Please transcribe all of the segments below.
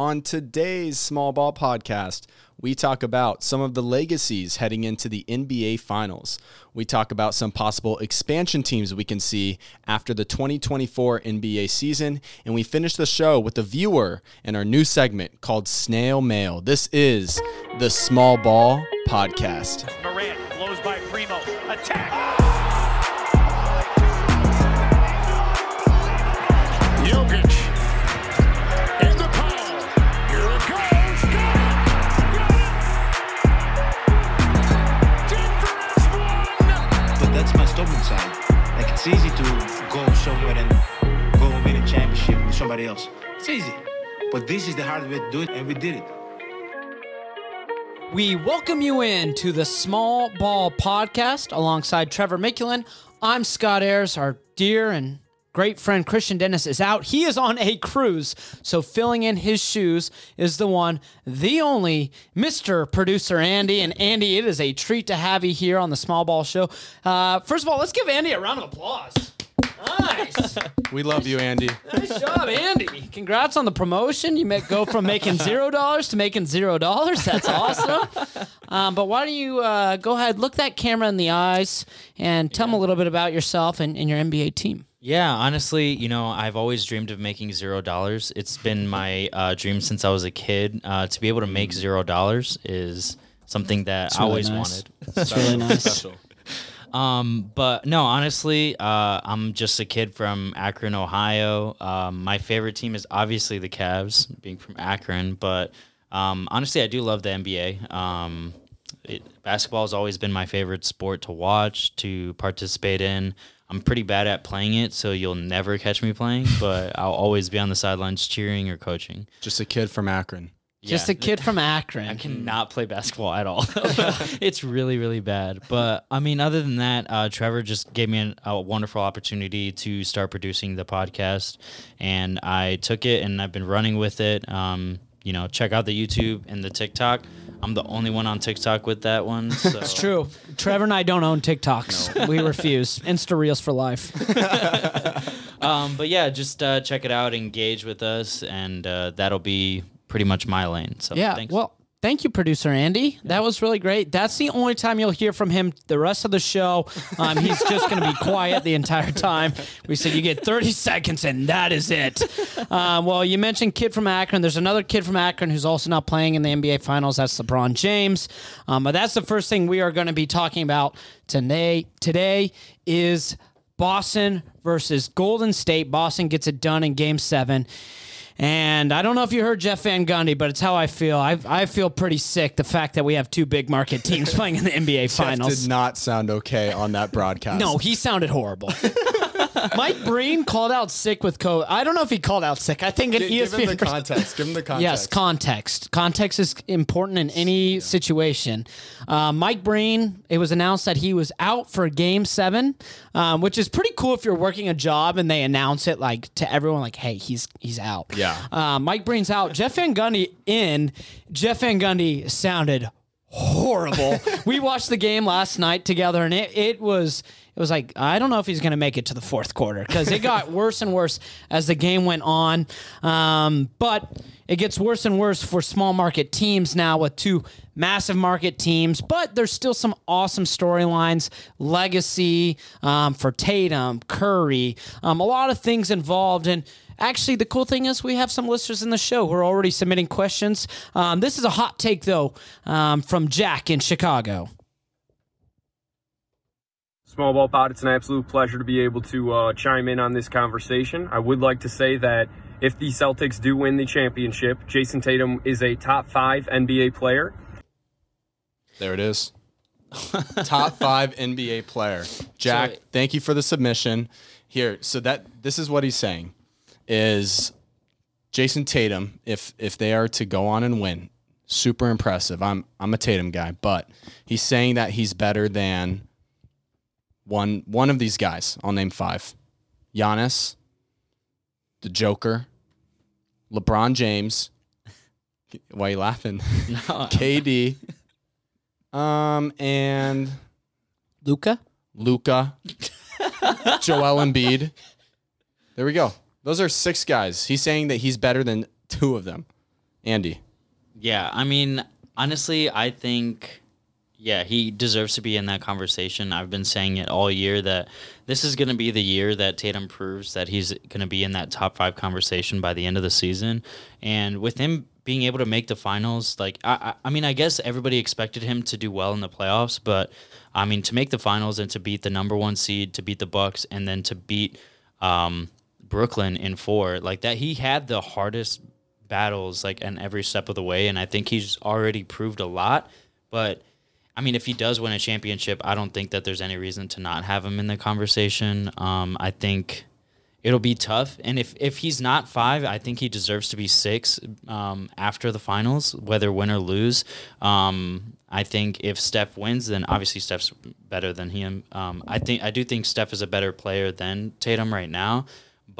On today's Small Ball podcast, we talk about some of the legacies heading into the NBA Finals. We talk about some possible expansion teams we can see after the 2024 NBA season. And we finish the show with a viewer in our new segment called Snail Mail. This is the Small Ball Podcast. Morant blows by Primo. Attack. It's easy to go somewhere and go win a championship with somebody else. It's easy. But this is the hard way to do it, and we did it. We welcome you in to the Small Ball Podcast alongside Trevor Mikulin. I'm Scott Ayers. Our dear and great friend Christian Dennis is out. He is on a cruise, so filling in his shoes is the one, the only Mr. Producer Andy. And Andy, it is a treat to have you here on the Small Ball Show. Uh, first of all, let's give Andy a round of applause. Nice. We love you, Andy. Nice job, Andy. Congrats on the promotion. You go from making zero dollars to making zero dollars. That's awesome. Um, but why don't you uh, go ahead, look that camera in the eyes, and tell them a little bit about yourself and, and your NBA team. Yeah, honestly, you know, I've always dreamed of making zero dollars. It's been my uh, dream since I was a kid. Uh, to be able to make zero dollars is something that I really always nice. wanted. That's really nice. Um, but no, honestly, uh, I'm just a kid from Akron, Ohio. Um, my favorite team is obviously the Cavs, being from Akron. But um, honestly, I do love the NBA. Um, it, basketball has always been my favorite sport to watch, to participate in. I'm pretty bad at playing it, so you'll never catch me playing. But I'll always be on the sidelines cheering or coaching. Just a kid from Akron. Just Yeah. a kid from Akron. I cannot play basketball at all. it's really, really bad. But I mean, other than that, uh, Trevor just gave me an, a wonderful opportunity to start producing the podcast, and I took it and I've been running with it. Um, you know, check out the YouTube and the TikTok. I'm the only one on TikTok with that one. So. It's true. Trevor and I don't own TikToks. We refuse. Insta Reels for life. Um, but yeah, just uh, check it out, engage with us, and uh, that'll be pretty much my lane. So Yeah. thanks. Well, thank you, producer Andy. That was really great. That's the only time you'll hear from him the rest of the show. Um, he's just going to be quiet the entire time. We said you get 30 seconds and that is it. Um, well, you mentioned kid from Akron. There's another kid from Akron who's also not playing in the NBA Finals. That's LeBron James. Um, but that's the first thing we are going to be talking about today. Today is Boston versus Golden State. Boston gets it done in Game Seven. And I don't know if you heard Jeff Van Gundy, but it's how I feel. I, I feel pretty sick the fact that we have two big market teams playing in the NBA Jeff Finals. did not sound okay on that broadcast. no, he sounded horrible. Mike Breen called out sick with COVID. I don't know if he called out sick. I think an Gi- give him the context. Give him the context. Yes, context. Context is important in any situation. Uh, Mike Breen, it was announced that he was out for game seven, um, which is pretty cool if you're working a job and they announce it like to everyone, like, hey, he's he's out. Yeah. Uh, Mike Breen's out. Jeff Van Gundy in. Jeff Van Gundy sounded horrible. we watched the game last night together, and it, it was it was like I don't know if he's going to make it to the fourth quarter because it got worse and worse as the game went on. Um, but it gets worse and worse for small market teams now with two massive market teams. But there's still some awesome storylines, legacy um, for Tatum, Curry, um, a lot of things involved and. Actually, the cool thing is we have some listeners in the show who are already submitting questions. Um, this is a hot take, though, um, from Jack in Chicago. Small Ball Pod, it's an absolute pleasure to be able to uh, chime in on this conversation. I would like to say that if the Celtics do win the championship, Jayson Tatum is a top five NBA player. There it is. Top five NBA player. Jack, So- thank you for the submission. Here, so that this is what he's saying is Jayson Tatum, if if they are to go on and win, super impressive. I'm I'm a Tatum guy, but he's saying that he's better than one one of these guys. I'll name five. Giannis, the Joker, LeBron James. Why are you laughing? KD. Um and Luka? Luka, Joel Embiid. There we go. Those are six guys. He's saying that he's better than two of them. Andy. Yeah, I mean, honestly, I think, yeah, he deserves to be in that conversation. I've been saying it all year that this is going to be the year that Tatum proves that he's going to be in that top five conversation by the end of the season. And with him being able to make the finals, like, I, I, mean, I guess everybody expected him to do well in the playoffs, but I mean, to make the finals and to beat the number one seed, to beat the Bucks, and then to beat um, Brooklyn in four, like that, he had the hardest battles like in every step of the way and I think he's already proved a lot but I mean if he does win a championship I don't think that there's any reason to not have him in the conversation um, I think it'll be tough and if if he's not 5 I think he deserves to be 6 um, after the finals whether win or lose um, I think if Steph wins then obviously Steph's better than him um, I think I do think Steph is a better player than Tatum right now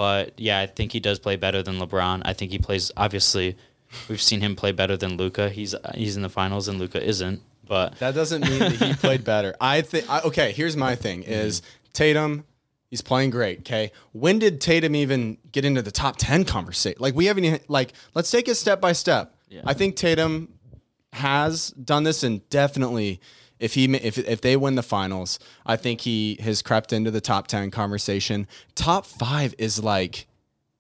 but yeah, I think he does play better than LeBron. I think he plays. Obviously, we've seen him play better than Luka. He's he's in the finals and Luka isn't. But That doesn't mean that he played better. I think. Okay, here's my thing: mm-hmm. is Tatum. He's playing great. Okay, when did Tatum even get into the top ten conversation? Like we haven't even like. Let's take it step by step. I think Tatum has done this, and definitely, if he if if they win the finals, I think he has crept into the top ten conversation. Top five is like,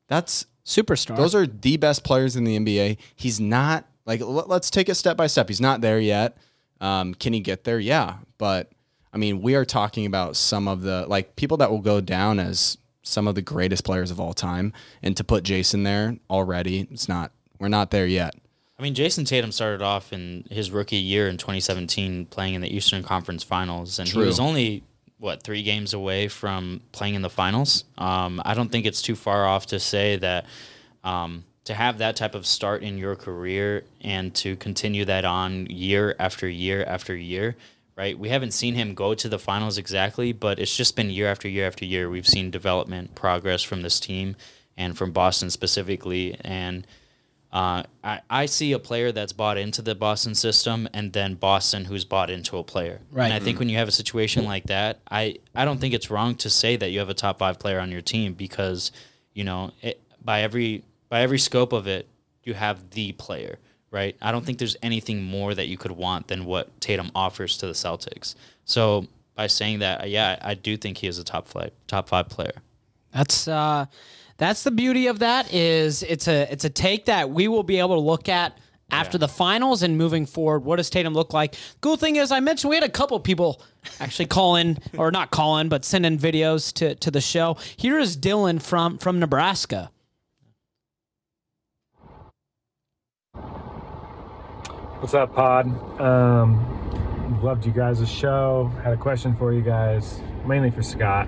that's Superstar. those are the best players in the NBA. He's not like let's take it step by step. He's not there yet. Um, can he get there? Yeah, but I mean, we are talking about some of the like people that will go down as some of the greatest players of all time, and to put Jayson there already, it's not. We're not there yet. I mean, Jayson Tatum started off in his rookie year in 2017 playing in the Eastern Conference Finals, and True. he was only what three games away from playing in the finals. Um, I don't think it's too far off to say that um, to have that type of start in your career and to continue that on year after year after year. Right, we haven't seen him go to the finals exactly, but it's just been year after year after year. We've seen development, progress from this team, and from Boston specifically, and uh, I, I see a player that's bought into the Boston system and then Boston who's bought into a player. Right. And I think when you have a situation like that, I, I don't think it's wrong to say that you have a top five player on your team because, you know, it, by every by every scope of it, you have the player, right? I don't think there's anything more that you could want than what Tatum offers to the Celtics. So by saying that, yeah, I do think he is a top five top five player. That's uh, that's the beauty of that is it's a it's a take that we will be able to look at after the finals and moving forward. What does Tatum look like? Cool thing is, I mentioned we had a couple people actually call in or not call in, but send in videos to to the show. Here is Dylan from from Nebraska. What's up, Pod? Um, loved you guys' show. Had a question for you guys, mainly for Scott.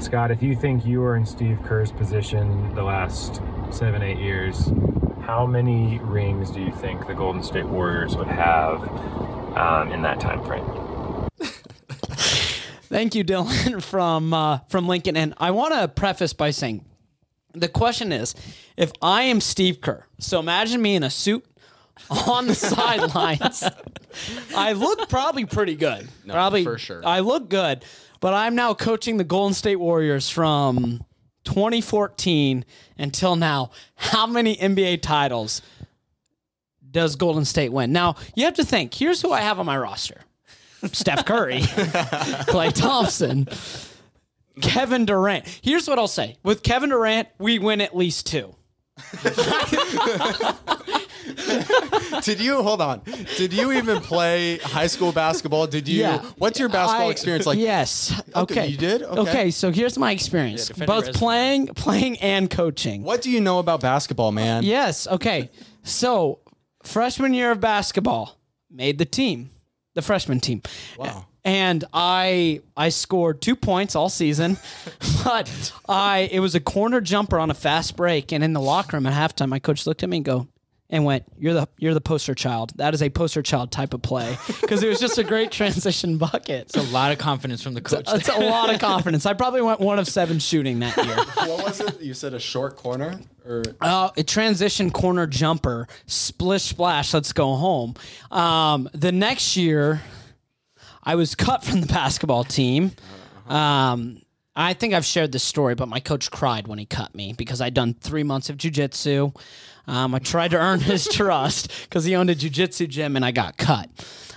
Scott, if you think you were in Steve Kerr's position the last seven, eight years, how many rings do you think the Golden State Warriors would have um, in that time frame? Thank you, Dylan from uh, from Lincoln. And I want to preface by saying the question is, if I am Steve Kerr, so imagine me in a suit on the sidelines. I look probably pretty good. probably for sure. I look good, but I'm now coaching the Golden State Warriors from 2014 until now. How many NBA titles does Golden State win? Now, you have to think, here's who I have on my roster. Steph Curry, Klay Thompson, Kevin Durant. Here's what I'll say. With Kevin Durant, we win at least two. Did you hold on? Did you even play high school basketball? Did you? What's your basketball I- experience like? Yes. Okay. you did? Okay. Okay. so here's my experience. defend your Both resume. playing, playing and coaching. What do you know about basketball, man? Yes. Okay. So freshman year of basketball, made the team, the freshman team. Wow. And I I scored two points all season, but I it was a corner jumper on a fast break, and in the locker room at halftime, my coach looked at me and go and went, "You're the you're the poster child. That is a poster child type of play because it was just a great transition bucket. It's a lot of confidence from the coach. It's a lot of confidence. I probably went one of seven shooting that year. What was it? You said a short corner or Uh, a transition corner jumper, splish splash. Let's go home. Um, the next year, I was cut from the basketball team. Um, I think I've shared this story, but my coach cried when he cut me because I'd done three months of jujitsu. Um, I tried to earn his trust because he owned a jujitsu gym and I got cut.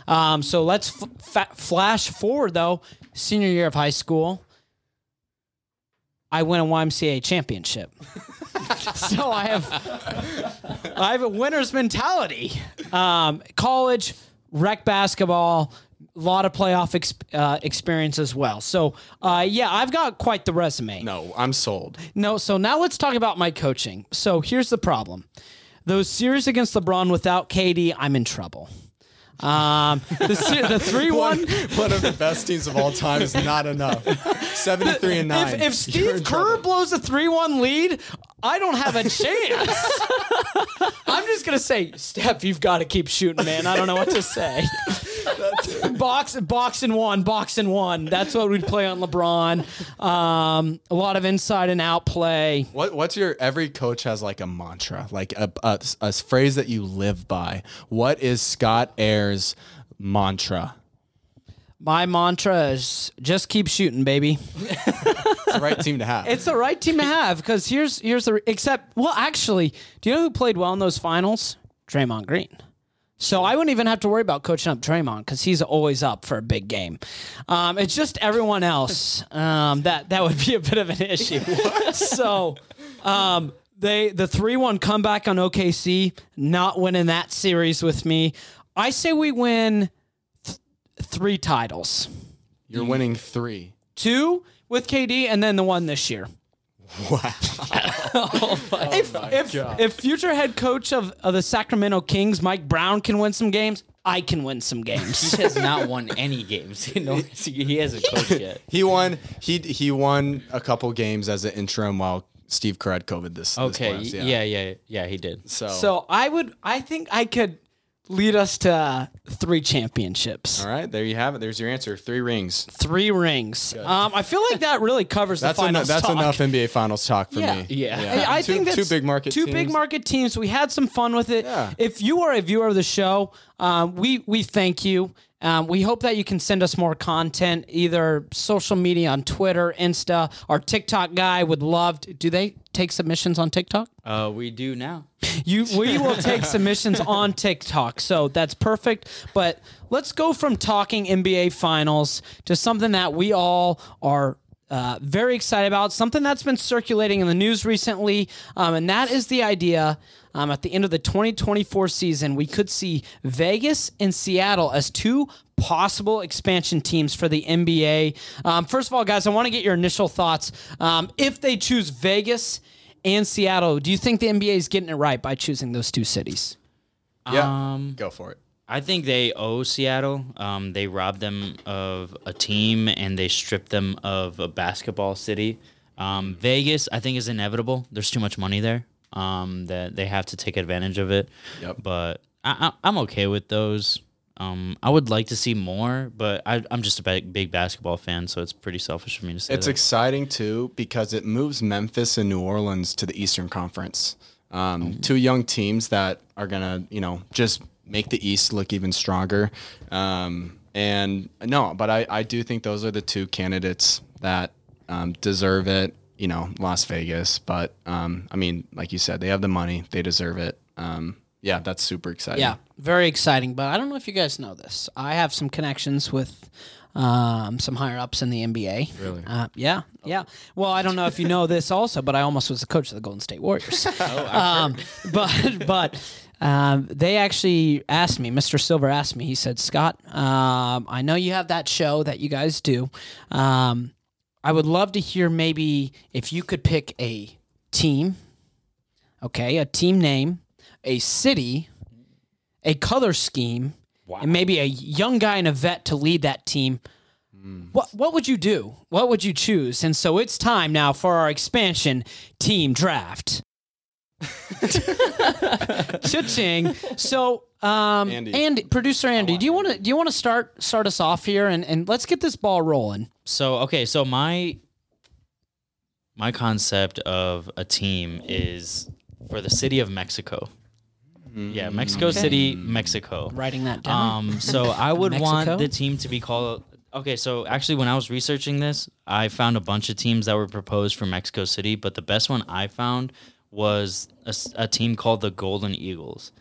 Um, so let's f- fa- flash forward though, senior year of high school. I win a YMCA championship. so I have I have a winner's mentality. Um, college, rec basketball, a lot of playoff ex- uh, experience as well. So uh, yeah, I've got quite the resume. No, I'm sold. No, so now let's talk about my coaching. So here's the problem: those series against LeBron without KD, I'm in trouble. Um, the se- the three one. One of the best teams of all time is not enough. 73 and 9. If, if Steve Kerr blows a 3 1 lead, I don't have a chance. I'm just going to say, Steph, you've got to keep shooting, man. I don't know what to say. box, box and one, box and one. That's what we'd play on LeBron. Um, a lot of inside and out play. What what's your every coach has like a mantra, like a, a, a phrase that you live by. What is Scott Ayers' mantra? My mantra is just keep shooting, baby. It's the right team to have. It's the right team to have because here's here's the except well actually, do you know who played well in those finals? Draymond Green. So I wouldn't even have to worry about coaching up Draymond because he's always up for a big game. Um, it's just everyone else um, that that would be a bit of an issue. so um, they the three one comeback on OKC, not winning that series with me. I say we win th- three titles, You're winning three. two with KD, and then the one this year. Wow. if oh if, if future head coach of, of the Sacramento Kings, Mike Brown, can win some games, I can win some games. He has not won any games. no, he hasn't coached yet. He won. He he won a couple games as an interim while Steve Kerr had COVID. This this Okay, playoffs, yeah. yeah, yeah, he did. So, so I would, I think I could lead us to uh, three championships, all right, there you have it. There's your answer. Three rings. three rings. Um, I feel like that really covers the finals. That's talk. enough NBA Finals talk for Yeah. me. Yeah. I, I two, think that's two big market two teams. big market teams. We had some fun with it. Yeah. If you are a viewer of the show, um, we we thank you. Um, we hope that you can send us more content, either social media on Twitter, Insta, our TikTok guy would love. To, do they take submissions on TikTok? Uh, we do now. You, we will take submissions on TikTok, so that's perfect. But let's go from talking NBA Finals to something that we all are uh, very excited about, something that's been circulating in the news recently, um, and that is the idea. Um, at the end of the 2024 season, we could see Vegas and Seattle as two possible expansion teams for the NBA. Um, first of all, guys, I want to get your initial thoughts. Um, if they choose Vegas and Seattle, do you think the NBA is getting it right by choosing those two cities? Yeah. Um, Go for it. I think they owe Seattle. Um, they robbed them of a team and they stripped them of a basketball city. Um, Vegas, I think, is inevitable. There's too much money there. Um, that they have to take advantage of it. Yep. But I, I, I'm okay with those. Um, I would like to see more, but I, I'm just a big, big basketball fan, so it's pretty selfish for me to say It's that. exciting too because it moves Memphis and New Orleans to the Eastern Conference. Um, Two young teams that are gonna, you know, just make the East look even stronger. Um, and no, but I, I do think those are the two candidates that um, deserve it. You know, Las Vegas, but um, I mean, like you said, they have the money, they deserve it. Um, yeah, that's super exciting. Yeah, very exciting. But I don't know if you guys know this. I have some connections with um, some higher ups in the NBA. Really? Uh, yeah, yeah. Well, I don't know if you know this also, but I almost was the coach of the Golden State Warriors. oh, um, but but um, they actually asked me. Mr. Silver asked me. He said, "Scott, um, I know you have that show that you guys do. Um, I would love to hear maybe if you could pick a team, okay, a team name, a city, a color scheme, and maybe a young guy and a vet to lead that team. What what would you do? What would you choose? And so it's time now for our expansion team draft. Cha-ching. So um Andy. Andy, producer Andy, do you want to do you want to start start us off here and, and let's get this ball rolling. So okay, so my my concept of a team is for the city of Mexico. Yeah, Mexico City, Mexico. Writing that down. Um, so I would Mexico? want the team to be called Okay, so actually, when I was researching this, I found a bunch of teams that were proposed for Mexico City, but the best one I found was a team called the Golden Eagles,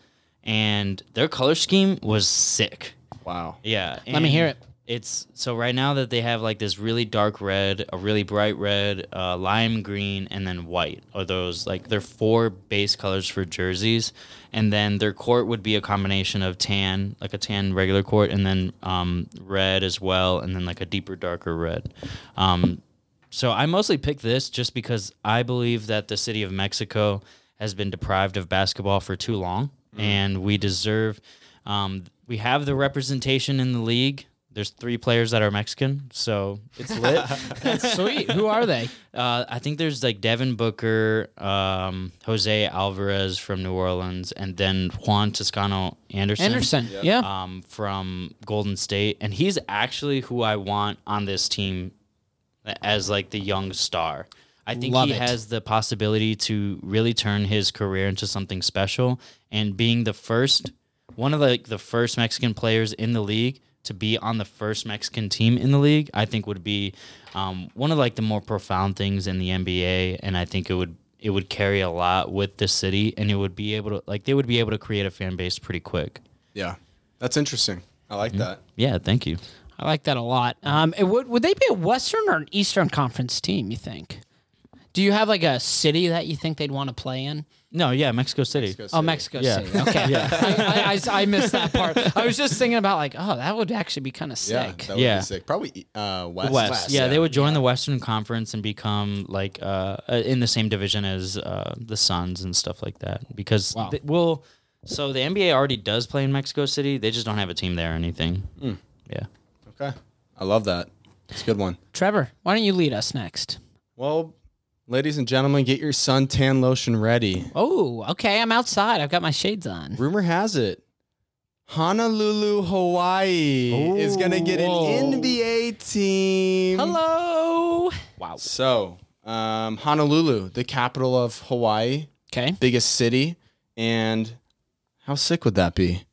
and their color scheme was sick. Wow. Yeah, Let me hear it. It's so right now that they have like this really dark red, a really bright red, uh, lime green, and then white. Are those like their four base colors for jerseys? And then their court would be a combination of tan, like a tan regular court, and then um, red as well, and then like a deeper, darker red. Um, so I mostly picked this just because I believe that the city of Mexico has been deprived of basketball for too long, and we deserve. Um, we have the representation in the league. There's three players that are Mexican, so it's lit. That's Sweet. Who are they? uh, I think there's like Devin Booker, um, Jose Alvarez from New Orleans, and then Juan Toscano Anderson. Anderson. Yeah. Um, from Golden State, and he's actually who I want on this team as like the young star. I think Love he it. has the possibility to really turn his career into something special. And being the first, one of the, like the first Mexican players in the league to be on the first Mexican team in the league, I think would be um, one of like the more profound things in the NBA. And I think it would it would carry a lot with the city, and it would be able to like they would be able to create a fan base pretty quick. Yeah. That's interesting. I like that. Yeah, thank you. I like that a lot. Um, it would would they be a Western or an Eastern Conference team? You think? Do you have like a city that you think they'd want to play in? No, yeah, Mexico City. Oh, Mexico Yeah. City. Okay. I, I, I, I missed that part. I was just thinking about like, oh, that would actually be kind of Yeah. sick. That would Yeah. be sick. Probably uh, West. West. Yeah, they would join the Western Conference and become like uh, uh, in the same division as uh, the Suns and stuff like that. Because Wow. th- well, so the NBA already does play in Mexico City. They just don't have a team there or anything. Yeah. Okay. I love that. It's a good one. Trevor, why don't you lead us next? Well, ladies and gentlemen, get your suntan lotion ready. Oh, okay. I'm outside. I've got my shades on. Rumor has it Honolulu, Hawaii is going to get an whoa. NBA team. Hello. Wow. So, um, Honolulu, the capital of Hawaii, Okay. biggest city. And how sick would that be?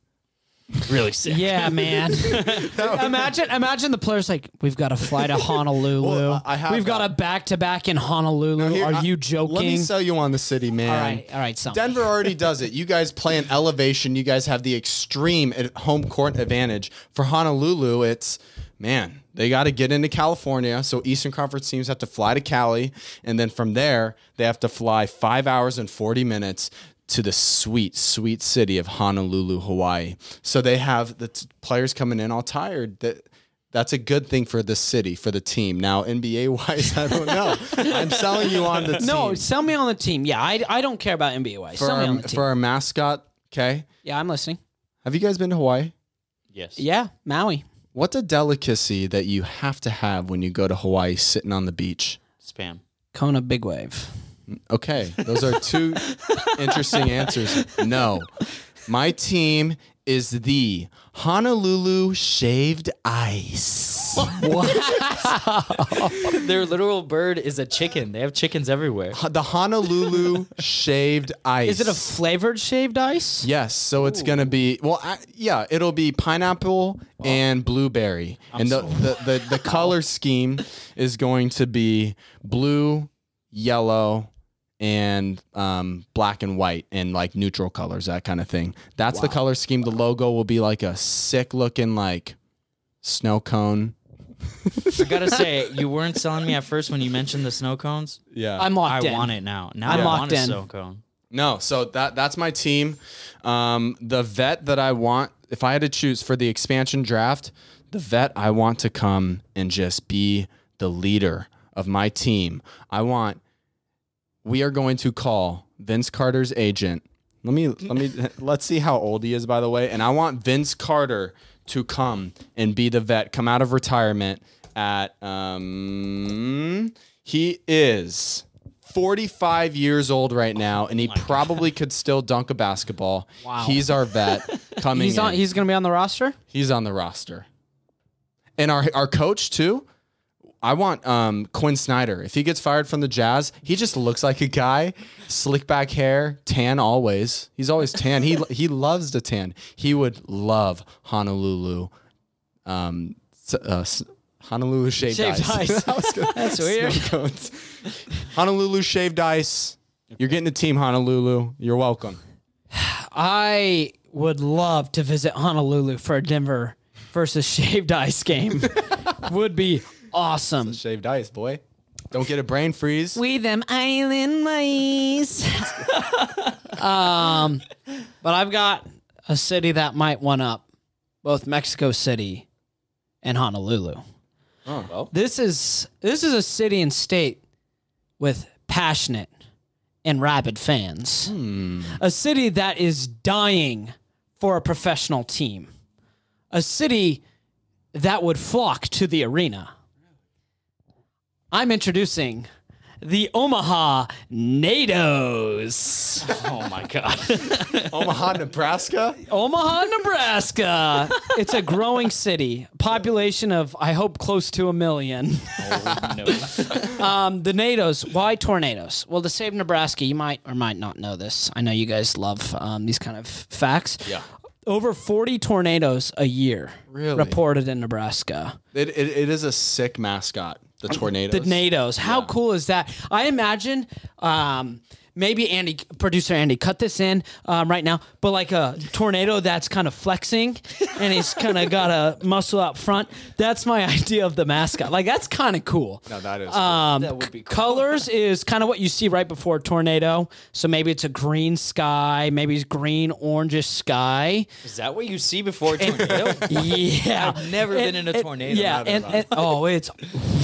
Really sick. Yeah, man. imagine, imagine the players like, we've got to fly to Honolulu. Well, I have we've got a back to back in Honolulu. Here, Are I- you joking? Let me sell you on the city, man. all right, all right. Denver already does it. You guys play an elevation. You guys have the extreme at home court advantage. For Honolulu, it's man, they got to get into California. So Eastern Conference teams have to fly to Cali, and then from there they have to fly five hours and forty minutes to the sweet, sweet city of Honolulu, Hawaii. So they have the t- players coming in all tired. That that's a good thing for the city, for the team. Now NBA wise, I don't know. I'm selling you on the team. No, sell me on the team. Yeah, I, I don't care about NBA wise. for Sell me on our, the team. for our mascot. Okay. yeah, I'm listening. Have you guys been to Hawaii? Yes. Yeah, Maui. What's a delicacy that you have to have when you go to Hawaii sitting on the beach? Spam. Kona Big Wave. Okay, those are two interesting answers. No. My team is the Honolulu Shaved Ice. What? Their literal bird is a chicken. They have chickens everywhere. the Honolulu Shaved Ice. Is it a flavored shaved ice? Yes, so it's gonna be well, I, yeah, it'll be pineapple and blueberry, and the, the, the the color scheme is going to be blue, yellow, and um, black and white, and like neutral colors, that kind of thing. That's the color scheme. The logo will be like a sick looking like snow cone. I gotta say, you weren't selling me at first when you mentioned the snow cones. Yeah, I'm locked I in. want it now. Now I'm I locked want a in. snow cone. No, so that that's my team. Um, the vet that I want, if I had to choose for the expansion draft, the vet I want to come and just be the leader of my team. I want. We are going to call Vince Carter's agent. Let me let me let's see how old he is, by the way. And I want Vince Carter to come and be the vet, come out of retirement at um he is 45 years old right now, and he probably could still dunk a basketball. Wow. He's our vet coming He's on. in. He's gonna be on the roster. He's on the roster. And our our coach too. I want um, Quin Snyder. If he gets fired from the Jazz, he just looks like a guy, slick back hair, tan always. He's always tan. He he loves to tan. He would love Honolulu, um, uh, Honolulu shaved, Shaved ice. ice. That. That's weird. Honolulu shaved ice. You're getting the team, Honolulu. You're welcome. I would love to visit Honolulu for a Denver versus Shaved Ice game. would be awesome. Shaved ice, boy. Don't get a brain freeze. We them island mice. um, but I've got a city that might one up both Mexico City and Honolulu. Oh, well. This is this is a city and state with passionate and rabid fans. A city that is dying for a professional team. A city that would flock to the arena. I'm introducing the Omaha NATOs. Oh my god. Omaha, Nebraska. Omaha, Nebraska. It's a growing city, population of I hope close to a million. no. Um, the NATOs. Why tornadoes? Well, to save Nebraska, you might or might not know this. I know you guys love um, these kind of facts. Yeah. Over 40 tornadoes a year Really? reported in Nebraska. It, it, it is a sick mascot. The tornadoes. The NATOs. How cool is that? I imagine um, maybe Andy, producer Andy, cut this in um, right now, but like a tornado that's kind of flexing and he's kind of got a muscle up front. That's my idea of the mascot. Like, that's kind of cool. No, that is. Um, That would be cool. Colors is kind of what you see right before a tornado. So maybe it's a green sky, maybe it's green orangish sky. Is that what you see before a tornado? Yeah, I've never been in a tornado. Yeah, and, and- oh, it's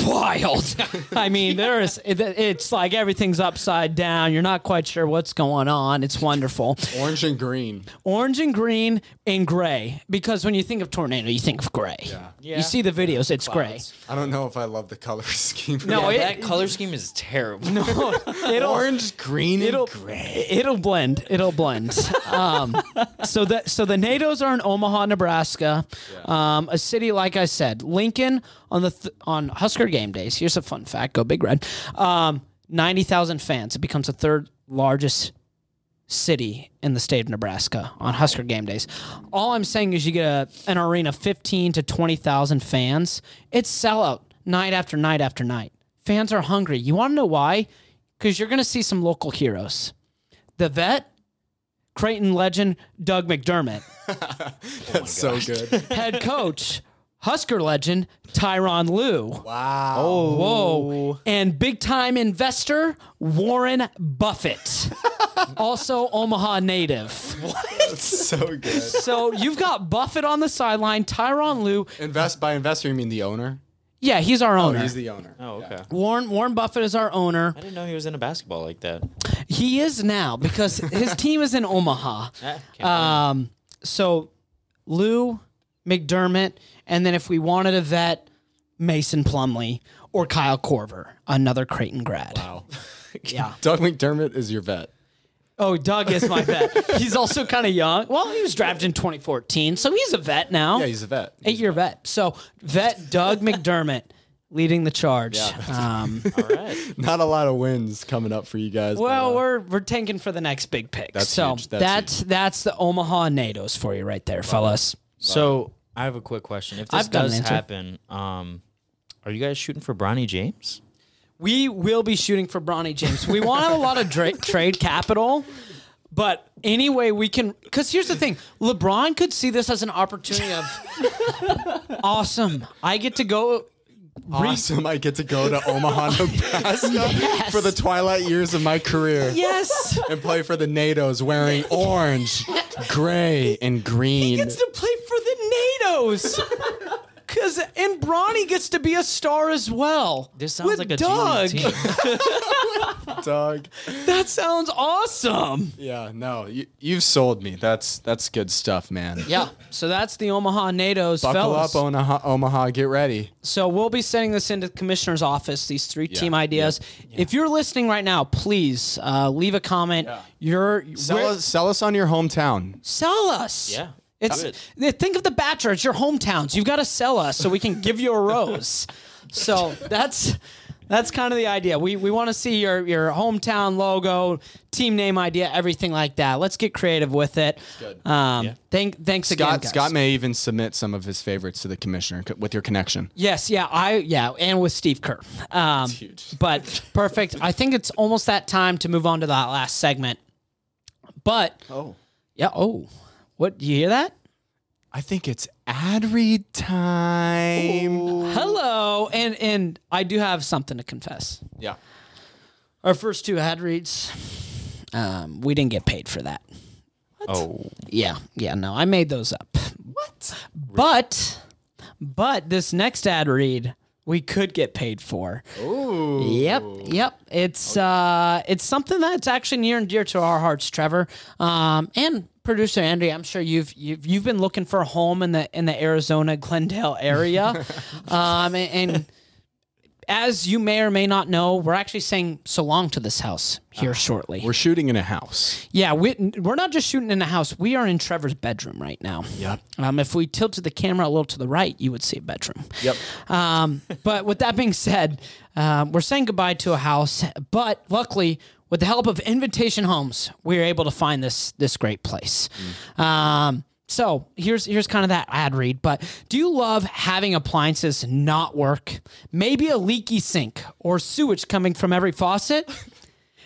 wild. I mean, there is. It, it's like everything's upside down. You're not quite sure what's going on. It's wonderful. Orange and green. Orange and green and gray. Because when you think of tornado, you think of gray. Yeah. You see the videos. It's gray. I don't know if I love the color scheme. No, Yeah, it- that color scheme is terrible. No, It'll, orange, green, it'll and gray. it'll blend. It'll blend. Um, so that so the NATOs are in Omaha, Nebraska, um, a city like I said, Lincoln on the th- on Husker game days. Here's a fun fact: Go Big Red. Um, Ninety thousand fans. It becomes the third largest city in the state of Nebraska on Husker game days. All I'm saying is you get a, an arena 15 to 20,000 fans. It's sellout night after night after night. Fans are hungry. You want to know why? Because you're going to see some local heroes. The vet, Creighton legend Doug McDermott, oh That's so good. head coach, Husker legend Tyronn Lue. Wow. Oh, whoa. And big time investor, Warren Buffett. also Omaha native. What? so good. So you've got Buffett on the sideline, Tyronn Lue. Invest by investor, you mean the owner? Yeah, he's our Oh, owner. he's the owner. Oh, okay. Warren Warren Buffett is our owner. I didn't know he was into basketball like that. He is now because his team is in Omaha. Ah, can't Um, so Lue McDermott, and then if we wanted a vet, Mason Plumlee or Kyle Korver, another Creighton grad. Wow. Yeah. Doug McDermott is your vet. Oh, Doug is my vet. he's also kind of young. Well, he was drafted in 2014, so he's a vet now. Yeah, he's a vet. eight year vet. So vet Doug McDermott leading the charge. um, All right. Not a lot of wins coming up for you guys. well, but, uh, we're we're tanking for the next big pick. So huge. That's that's that's the Omaha NATOs for you right there, fellas. So I have a quick question. If this I've got an does answer. happen, um, are you guys shooting for Bronny James? We will be shooting for Bronny James. We want to have a lot of dra- trade capital, but anyway, we can. Because here's the thing: LeBron could see this as an opportunity of awesome. I get to go. Awesome. I get to go to Omaha, Nebraska for the twilight years of my career Yes. and play for the NATOs wearing orange, gray, and green. He gets to play for the NATOs. Cause and Bronny gets to be a star as well. This sounds With like a Doug. G team. Doug. That sounds awesome. Yeah, no, you, you've sold me. That's that's good stuff, man. Yeah. So that's the Omaha NATOs, Buckle fellas. up, Omaha, Omaha. Get ready. So we'll be sending this into the commissioner's office. These three team Yeah, ideas. If you're listening right now, please uh, leave a comment. You're Sell where- us, sell us on your hometown. sell us. Yeah. It's think of the Bachelor. It's your hometowns. You've got to sell us so we can give you a rose. So that's That's kind of the idea. We we want to see your your hometown logo, team name idea, everything like that. Let's get creative with it. good. Um, thank, thanks again, Scott guys. Scott may even submit some of his favorites to the commissioner co- with your connection. Yes, yeah, I yeah, and with Steve Kerr. Um, huge. but perfect. I think it's almost that time to move on to that last segment. But Oh. yeah, oh, what do you hear that? I think it's ad read time. Hello, and and I do have something to confess. Yeah. Our first two ad reads, um, we didn't get paid for that. Oh, Yeah, yeah, no, I made those up. What? But, but this next ad read we could get paid for. Ooh. Yep, yep. It's uh, it's something that's actually near and dear to our hearts, Trevor. Um, and producer Andy, I'm sure you've you've you've been looking for a home in the in the Arizona Glendale area, um, and, and as you may or may not know, we're actually saying so long to this house here shortly. We're shooting in a house. Yeah, we, we're not just shooting in a house. We are in Trevor's bedroom right now. Yep. Um, if we tilted the camera a little to the right, you would see a bedroom. Yep. Um, but with that being said, um, we're saying goodbye to a house. But luckily, with the help of Invitation Homes, we were able to find this this great place. Um, so here's here's kind of that ad read. But do you love having appliances not work? Maybe a leaky sink or sewage coming from every faucet?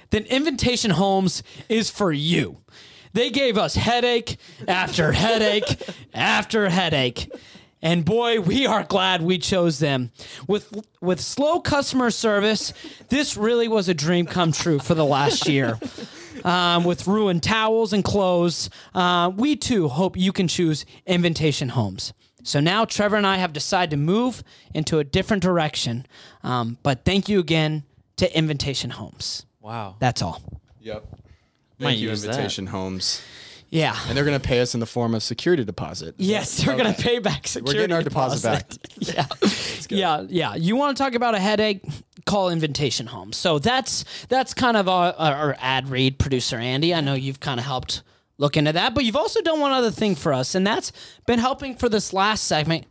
then Invitation Homes is for you. They gave us headache after headache after headache. And boy, we are glad we chose them. With with slow customer service, this really was a dream come true for the last year. Um, with ruined towels and clothes, uh, we too hope you can choose Invitation Homes. So now Trevor and I have decided to move into a different direction. Um, but thank you again to Invitation Homes. wow. That's all. Yep. Might Thank you, use that. Invitation Homes. Yeah. And they're going to pay us in the form of security deposit. Yes, they're going to pay back security. Deposits. We're getting our deposit back. yeah. yeah, yeah. You want to talk about a headache? Call Invitation home. So that's that's kind of our, our ad read, producer Andy. I know you've kind of helped look into that, but you've also done one other thing for us, and that's been helping for this last segment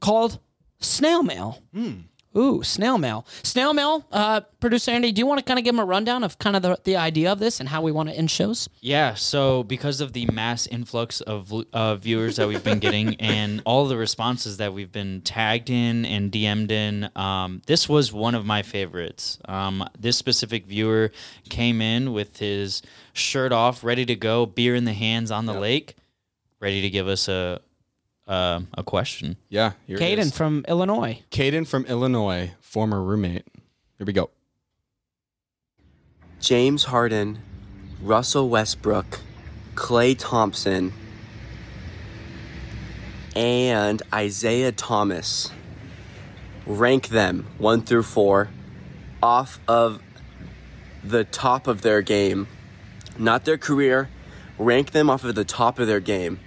called Snail Mail. Hmm. Ooh, snail mail. Snail mail, uh, producer Andy, do you want to kind of give him a rundown of kind of the, the idea of this and how we want to end shows? Yeah, so because of the mass influx of uh, viewers that we've been getting and all the responses that we've been tagged in and DM'd in, um, this was one of my favorites. Um, this specific viewer came in with his shirt off, ready to go, beer in the hands on the lake, ready to give us a uh, a question. Yeah. Here it Caden is. from Illinois. Caden from Illinois, former roommate. Here we go. James Harden, Russell Westbrook, Klay Thompson, and Isaiah Thomas. Rank them one through four off of the top of their game, not their career. Rank them off of the top of their game.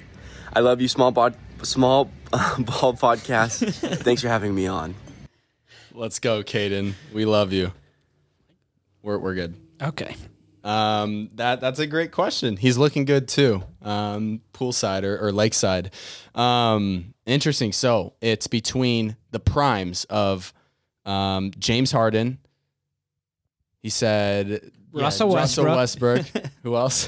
I love you, small bod, small ball podcast. Thanks for having me on. Let's go, Caden. We love you. We're, we're good. Okay. Um, that that's a great question. He's looking good too. Um, poolside or, or lakeside. Um, interesting. So it's between the primes of um, James Harden. He said yeah, Russell Russell Westbrook. Who else?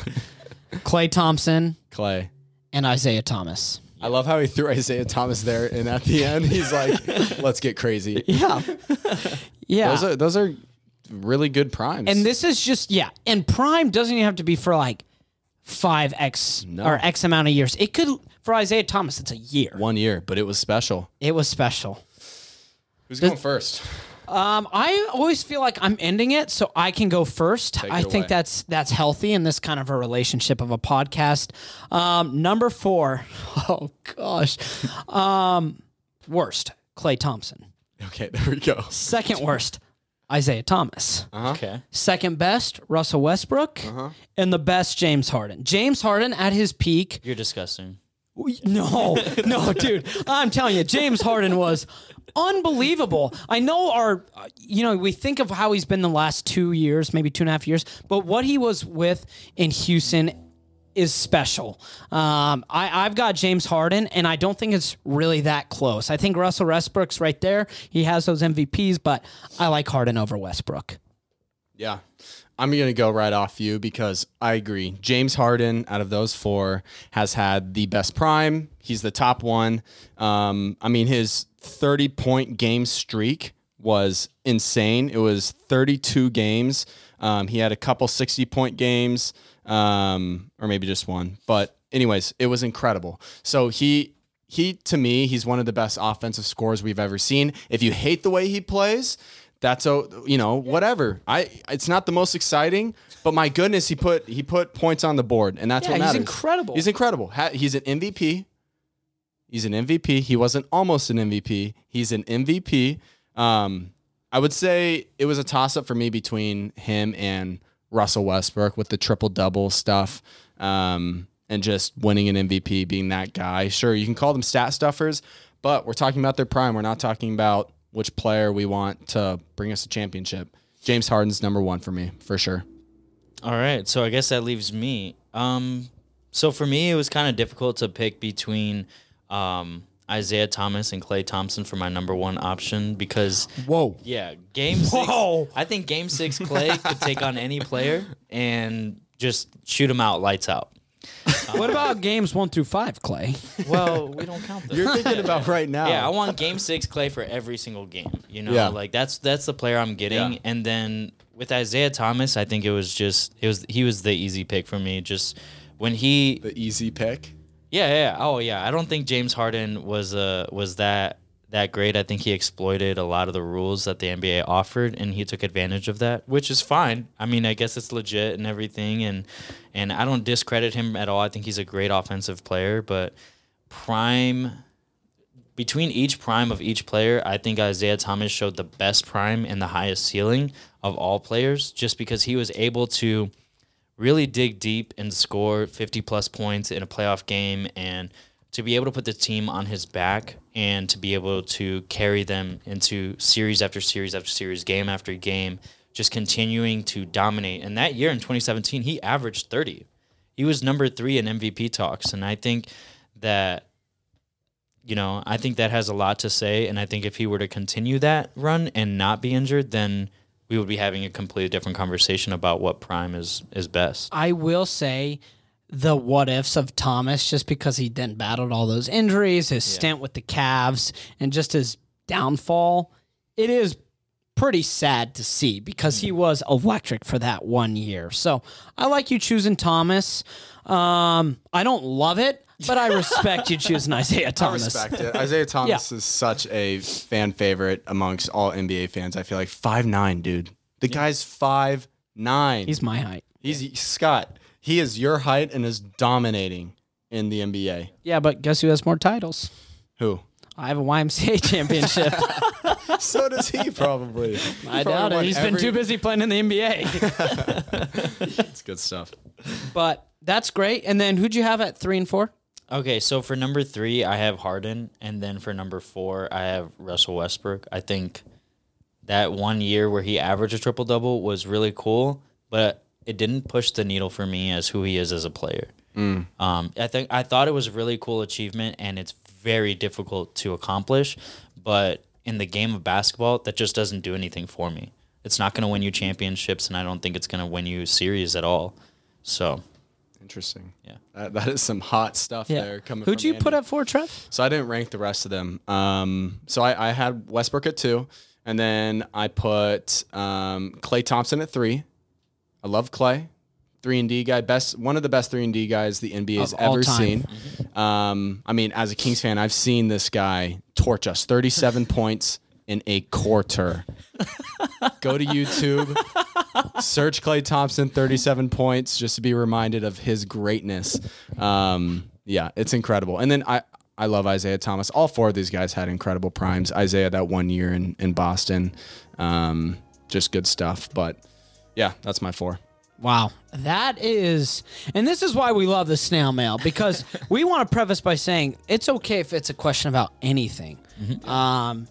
Klay Thompson Klay. and Isaiah Thomas. I love how he threw Isaiah Thomas there, and at the end, he's like, "Let's get crazy." Yeah. yeah. Those are those are really good primes. and this is just yeah. And prime doesn't even have to be for like five X No. or X amount of years. It could for Isaiah Thomas, it's a year. one year, but it was special. It was special. Who's going first? Um, I always feel like I'm ending it, so I can go first. Take I think away. that's that's healthy in this kind of a relationship of a podcast. Um, number four, oh gosh, um, worst Klay Thompson. Okay, there we go. Second worst, Isaiah Thomas. Okay. Second best, Russell Westbrook, Uh-huh. and the best, James Harden. James Harden at his peak. You're disgusting. No, no, dude. I'm telling you, James Harden was unbelievable. I know our, you know, we think of how he's been the last two years, maybe two and a half years, but what he was with in Houston is special. Um, I, I've got James Harden, and I don't think it's really that close. I think Russell Westbrook's right there. He has those MVPs, but I like Harden over Westbrook. Yeah. I'm going to go right off you because I agree. James Harden, out of those four, has had the best prime. He's the top one. Um, I mean, his 30 point game streak was insane. It was 32 games. Um, he had a couple 60 point games, um, or maybe just one. But, anyways, it was incredible. So he. He to me, he's one of the best offensive scorers we've ever seen. If you hate the way he plays, that's a you know whatever. I it's not the most exciting, but my goodness, he put he put points on the board, and that's Yeah, what matters. he's incredible. He's incredible. Ha- He's an MVP. He's an MVP. He wasn't almost an MVP. He's an MVP. Um, I would say it was a toss up for me between him and Russell Westbrook with the triple double stuff. Um, and just winning an MVP, being that guy. Sure, you can call them stat stuffers, but we're talking about their prime. We're not talking about which player we want to bring us a championship. James Harden's number one for me, for sure. All right, so I guess that leaves me. Um, so for me, it was kind of difficult to pick between um, Isaiah Thomas and Klay Thompson for my number one option because Whoa. yeah, game six. I think game six Klay could take on any player and just shoot him out, lights out. What about games one through five, Klay? Well, we don't count those. You're thinking about right now. Yeah, I want game six Klay for every single game. You know, Yeah. like that's that's the player I'm getting. Yeah. And then with Isaiah Thomas, I think it was just it was he was the easy pick for me. Just when he the easy pick. yeah, yeah. Oh, yeah. I don't think James Harden was uh was that that great. I think he exploited a lot of the rules that the NBA offered, and he took advantage of that, which is fine. I mean, I guess it's legit and everything, and and I don't discredit him at all. I think he's a great offensive player, but prime between each prime of each player, I think Isaiah Thomas showed the best prime and the highest ceiling of all players, just because he was able to really dig deep and score 50 plus points in a playoff game and to be able to put the team on his back and to be able to carry them into series after series after series, game after game, just continuing to dominate. And that year in 2017, he averaged 30. He was number three in MVP talks. And I think that, you know, I think that has a lot to say. And I think if he were to continue that run and not be injured, then we would be having a completely different conversation about what prime is is best. I will say the what ifs of Thomas just because he then battled all those injuries, his stint with the Cavs, and just his downfall. It is pretty sad to see because he was electric for that one year. So I like you choosing Thomas. Um, I don't love it, but I respect you choosing Isaiah I Thomas. respect it. Isaiah Thomas is such a fan favorite amongst all NBA fans. I feel like five nine, dude. The guy's five nine. He's my height. He's Scott. He is your height and is dominating in the NBA. Yeah, but guess who has more titles? Who? I have a YMCA championship. so does he probably. I Probably doubt it. won He's been too busy playing in the NBA. It's good stuff. but that's great. And then who'd you have at three and four? Okay, so for number three, I have Harden, and then for number four, I have Russell Westbrook. I think that one year where he averaged a triple double was really cool, but it didn't push the needle for me as who he is as a player. Um, I think I thought it was a really cool achievement, and it's very difficult to accomplish. But in the game of basketball, that just doesn't do anything for me. It's not going to win you championships, and I don't think it's going to win you series at all. So Interesting. Yeah. That, that is some hot stuff there coming Who'd from you Andy. put at four, Trev? So I didn't rank the rest of them. Um, so I, I had Westbrook at two, and then I put um, Klay Thompson at three. I love Klay, three and D guy, best one of the best three and D guys the NBA has Of ever seen. Um, I mean, as a Kings fan, I've seen this guy torch us, thirty-seven points in a quarter. Go to YouTube, search Klay Thompson, 37 points, just to be reminded of his greatness. Um, yeah, it's incredible. And then I, I love Isaiah Thomas. All four of these guys had incredible primes. Isaiah that one year in, in Boston, um, just good stuff. But yeah, that's my four. Wow. That is, and this is why we love the snail mail because we want to preface by saying it's okay if it's a question about anything. Um,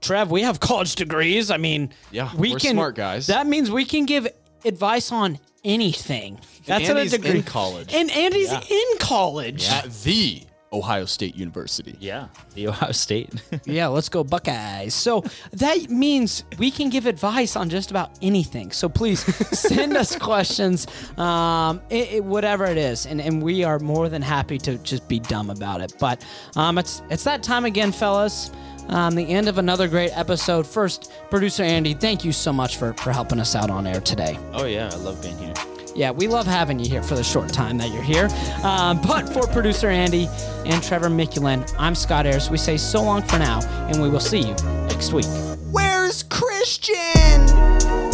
Trev, we have college degrees. I mean, Yeah, we we're can, smart guys. That means we can give advice on anything. That's Andy's a degree. in college. And Andy's in college. At the Ohio State University. Yeah, the Ohio State. Yeah, let's go Buckeyes. So that means we can give advice on just about anything. So please send us questions, um, it, it- whatever it is, and, and we are more than happy to just be dumb about it. But um, it's it's that time again, fellas. Um, the end of another great episode. First, producer Andy, thank you so much for for helping us out on air today. oh yeah, I love being here. Yeah, we love having you here for the short time that you're here. Um, but for producer Andy and Trevor Mikulin, I'm Scott Ayers. We say so long for now, and we will see you next week. Where's Christian?